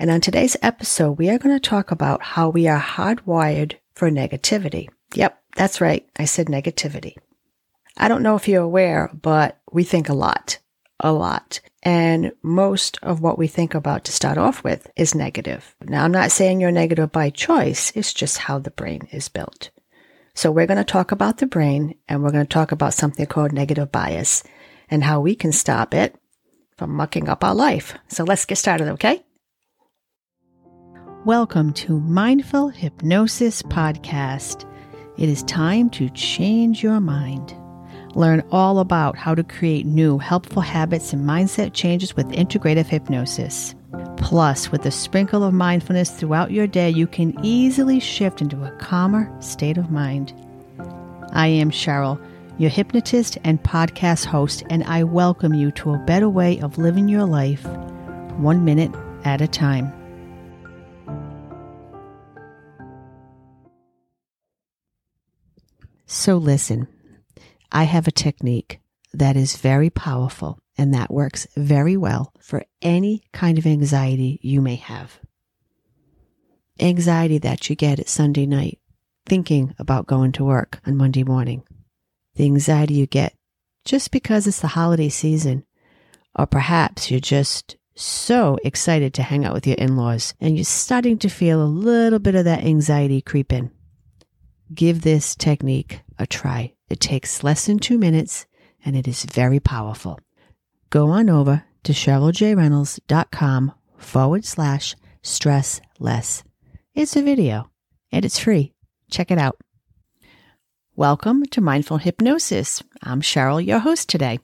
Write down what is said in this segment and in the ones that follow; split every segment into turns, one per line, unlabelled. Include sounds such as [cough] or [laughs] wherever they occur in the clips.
And on today's episode, we are going to talk about how we are hardwired for negativity. Yep, that's right. I said negativity. I don't know if you're aware, but we think a lot, a lot. And most of what we think about to start off with is negative. Now, I'm not saying you're negative by choice, it's just how the brain is built. So, we're going to talk about the brain and we're going to talk about something called negative bias and how we can stop it from mucking up our life. So, let's get started, okay? Welcome to Mindful Hypnosis Podcast. It is time to change your mind. Learn all about how to create new helpful habits and mindset changes with integrative hypnosis. Plus, with a sprinkle of mindfulness throughout your day, you can easily shift into a calmer state of mind. I am Cheryl, your hypnotist and podcast host, and I welcome you to a better way of living your life, one minute at a time. So, listen, I have a technique that is very powerful and that works very well for any kind of anxiety you may have. Anxiety that you get at Sunday night, thinking about going to work on Monday morning. The anxiety you get just because it's the holiday season, or perhaps you're just so excited to hang out with your in laws and you're starting to feel a little bit of that anxiety creep in give this technique a try. It takes less than two minutes and it is very powerful. Go on over to CherylJReynolds.com forward slash stress less. It's a video and it's free. Check it out. Welcome to Mindful Hypnosis. I'm Cheryl, your host today.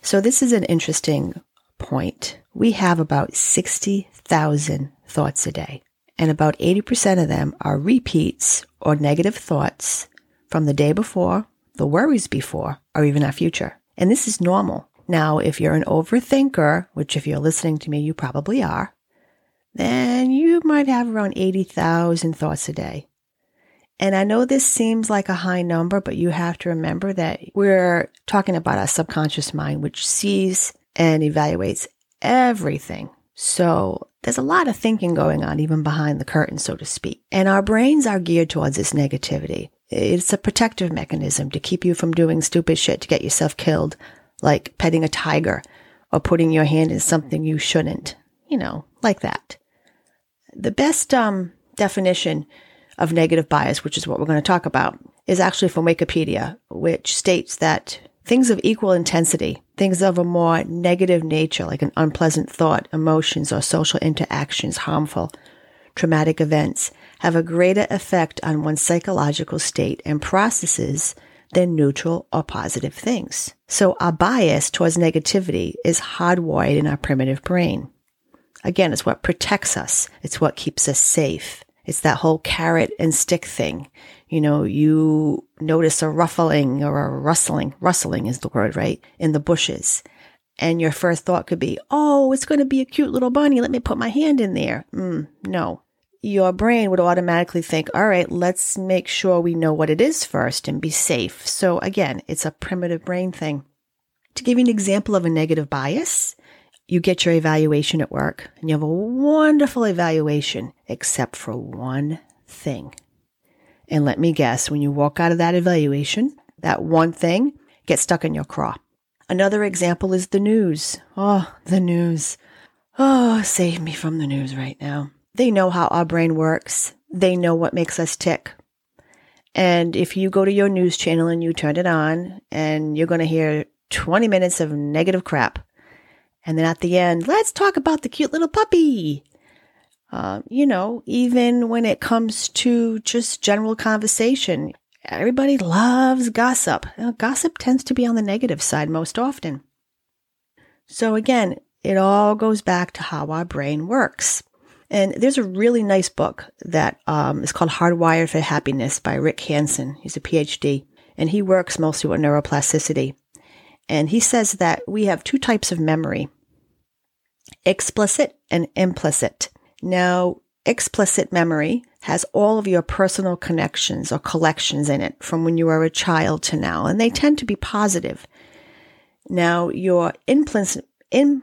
So, this is an interesting point. We have about 60,000 thoughts a day and about 80% of them are repeats or negative thoughts from the day before, the worries before, or even our future. And this is normal. Now, if you're an overthinker, which if you're listening to me, you probably are, then you might have around 80,000 thoughts a day. And I know this seems like a high number, but you have to remember that we're talking about our subconscious mind, which sees and evaluates everything. So there's a lot of thinking going on even behind the curtain, so to speak. And our brains are geared towards this negativity. It's a protective mechanism to keep you from doing stupid shit to get yourself killed, like petting a tiger or putting your hand in something you shouldn't, you know, like that. The best um, definition of negative bias, which is what we're going to talk about, is actually from Wikipedia, which states that Things of equal intensity, things of a more negative nature, like an unpleasant thought, emotions, or social interactions, harmful, traumatic events, have a greater effect on one's psychological state and processes than neutral or positive things. So our bias towards negativity is hardwired in our primitive brain. Again, it's what protects us. It's what keeps us safe. It's that whole carrot and stick thing you know, you notice a ruffling or a rustling, rustling is the word, right? In the bushes. And your first thought could be, oh, it's going to be a cute little bunny. Let me put my hand in there. Mm, no. Your brain would automatically think, all right, let's make sure we know what it is first and be safe. So again, it's a primitive brain thing. To give you an example of a negative bias, you get your evaluation at work and you have a wonderful evaluation, except for one thing. And let me guess, when you walk out of that evaluation, that one thing gets stuck in your craw. Another example is the news. Oh, the news. Oh, save me from the news right now. They know how our brain works. They know what makes us tick. And if you go to your news channel and you turn it on and you're going to hear 20 minutes of negative crap. And then at the end, let's talk about the cute little puppy. Uh, you know, even when it comes to just general conversation, everybody loves gossip. gossip tends to be on the negative side most often. So again, it all goes back to how our brain works. And there's a really nice book that um, is called Hardwired for Happiness by Rick Hanson. He's a PhD, and he works mostly with neuroplasticity. And he says that we have two types of memory explicit and implicit. Now, explicit memory has all of your personal connections or collections in it from when you were a child to now, and they tend to be positive. Now, your implicit, in,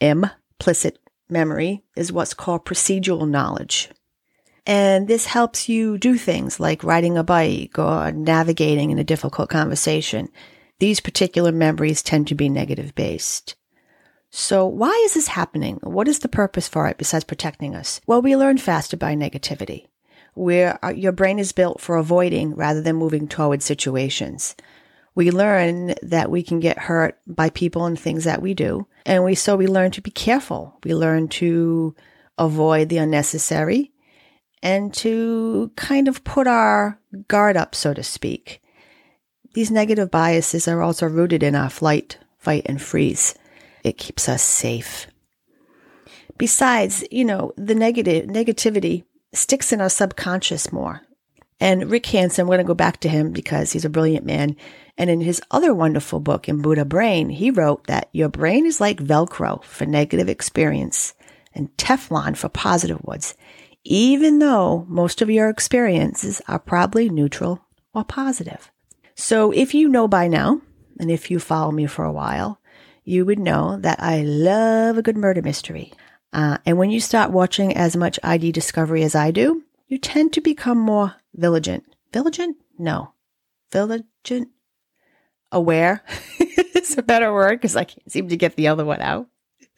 implicit memory is what's called procedural knowledge. And this helps you do things like riding a bike or navigating in a difficult conversation. These particular memories tend to be negative based. So why is this happening? What is the purpose for it besides protecting us? Well, we learn faster by negativity, where uh, your brain is built for avoiding rather than moving toward situations. We learn that we can get hurt by people and things that we do. And we, so we learn to be careful. We learn to avoid the unnecessary and to kind of put our guard up, so to speak. These negative biases are also rooted in our flight, fight, and freeze. It keeps us safe. Besides, you know, the negative negativity sticks in our subconscious more. And Rick Hanson, we're going to go back to him because he's a brilliant man. And in his other wonderful book, in Buddha Brain, he wrote that your brain is like Velcro for negative experience and Teflon for positive ones, even though most of your experiences are probably neutral or positive. So if you know by now, and if you follow me for a while, you would know that I love a good murder mystery. Uh, and when you start watching as much ID discovery as I do, you tend to become more vigilant. Vigilant? No. Vigilant? Aware [laughs] is a better word because I can't seem to get the other one out.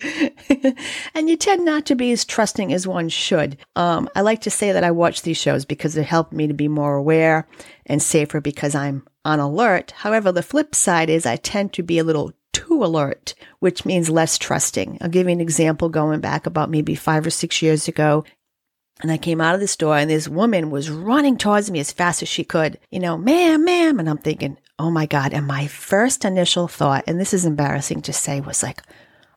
[laughs] and you tend not to be as trusting as one should. Um, I like to say that I watch these shows because it helped me to be more aware and safer because I'm on alert. However, the flip side is I tend to be a little too alert, which means less trusting. I'll give you an example going back about maybe five or six years ago. And I came out of the store and this woman was running towards me as fast as she could, you know, ma'am, ma'am. And I'm thinking, oh my God. And my first initial thought, and this is embarrassing to say, was like,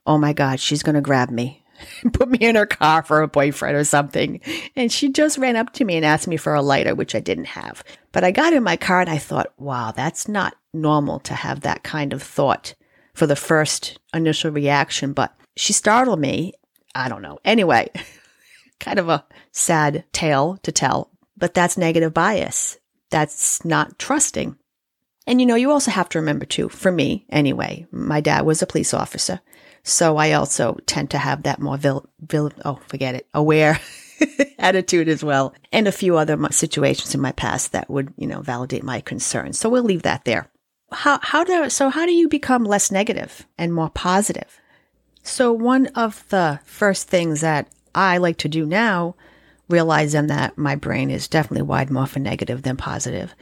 oh my God, she's going to grab me [laughs] put me in her car for a boyfriend or something. And she just ran up to me and asked me for a lighter, which I didn't have. But I got in my car and I thought, wow, that's not normal to have that kind of thought for the first initial reaction. But she startled me. I don't know. Anyway, [laughs] kind of a sad tale to tell, but that's negative bias. That's not trusting. And you know, you also have to remember too, for me anyway, my dad was a police officer. So I also tend to have that more vil, vil oh, forget it, aware [laughs] attitude as well. And a few other situations in my past that would, you know, validate my concerns. So we'll leave that there. How, how do, so how do you become less negative and more positive? So one of the first things that I like to do now, realizing that my brain is definitely wide more for negative than positive,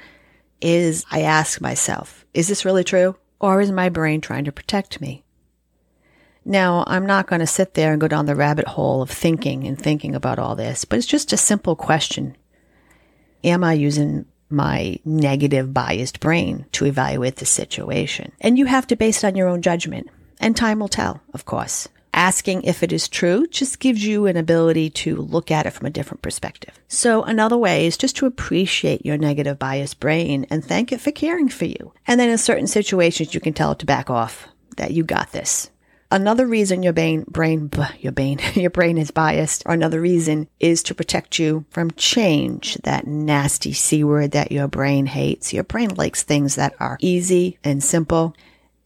is I ask myself, is this really true? Or is my brain trying to protect me? Now, I'm not going to sit there and go down the rabbit hole of thinking and thinking about all this, but it's just a simple question. Am I using my negative biased brain to evaluate the situation? And you have to base it on your own judgment. And time will tell, of course. Asking if it is true just gives you an ability to look at it from a different perspective. So another way is just to appreciate your negative bias brain and thank it for caring for you. And then in certain situations, you can tell it to back off that you got this. Another reason your brain, brain, [laughs] your brain, [laughs] your brain is biased, or another reason is to protect you from change, that nasty C word that your brain hates. Your brain likes things that are easy and simple,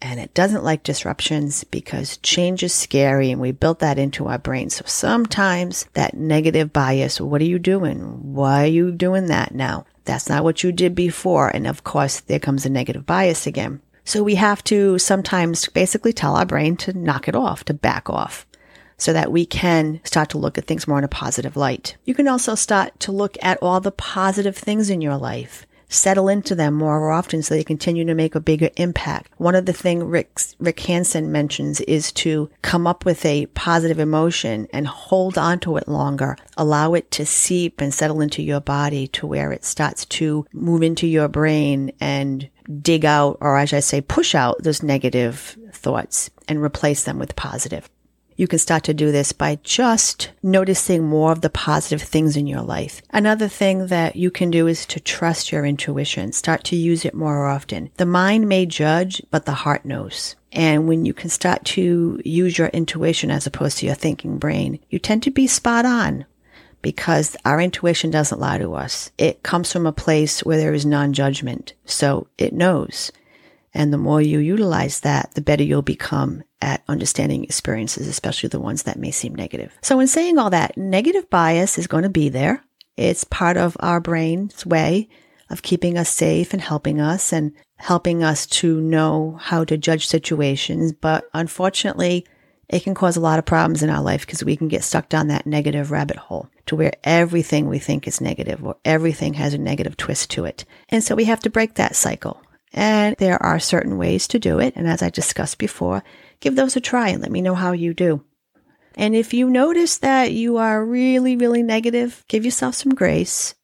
and it doesn't like disruptions because change is scary, and we built that into our brain. So sometimes that negative bias, what are you doing? Why are you doing that now? That's not what you did before. And of course, there comes a negative bias again. So we have to sometimes basically tell our brain to knock it off, to back off so that we can start to look at things more in a positive light. You can also start to look at all the positive things in your life. Settle into them more often so they continue to make a bigger impact. One of the things Rick, Rick Hanson mentions is to come up with a positive emotion and hold on to it longer. Allow it to seep and settle into your body to where it starts to move into your brain and dig out, or as I say, push out those negative thoughts and replace them with positive. You can start to do this by just noticing more of the positive things in your life. Another thing that you can do is to trust your intuition. Start to use it more often. The mind may judge, but the heart knows. And when you can start to use your intuition as opposed to your thinking brain, you tend to be spot on because our intuition doesn't lie to us. It comes from a place where there is non judgment. So it knows. And the more you utilize that, the better you'll become at understanding experiences, especially the ones that may seem negative. So, in saying all that, negative bias is going to be there. It's part of our brain's way of keeping us safe and helping us and helping us to know how to judge situations. But unfortunately, it can cause a lot of problems in our life because we can get stuck down that negative rabbit hole to where everything we think is negative or everything has a negative twist to it. And so we have to break that cycle. And there are certain ways to do it. And as I discussed before, give those a try and let me know how you do. And if you notice that you are really, really negative, give yourself some grace,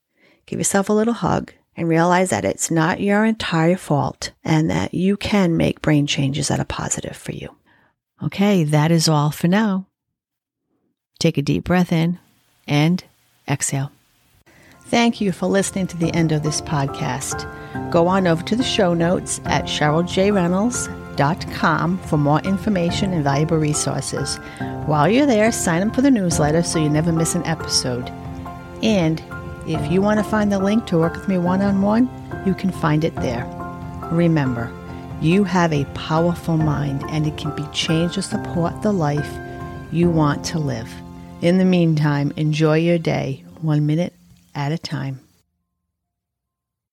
give yourself a little hug, and realize that it's not your entire fault and that you can make brain changes that are positive for you. Okay, that is all for now. Take a deep breath in and exhale. Thank you for listening to the end of this podcast. Go on over to the show notes at CherylJReynolds.com for more information and valuable resources. While you're there, sign up for the newsletter so you never miss an episode. And if you want to find the link to work with me one on one, you can find it there. Remember, you have a powerful mind and it can be changed to support the life you want to live. In the meantime, enjoy your day one minute at a time.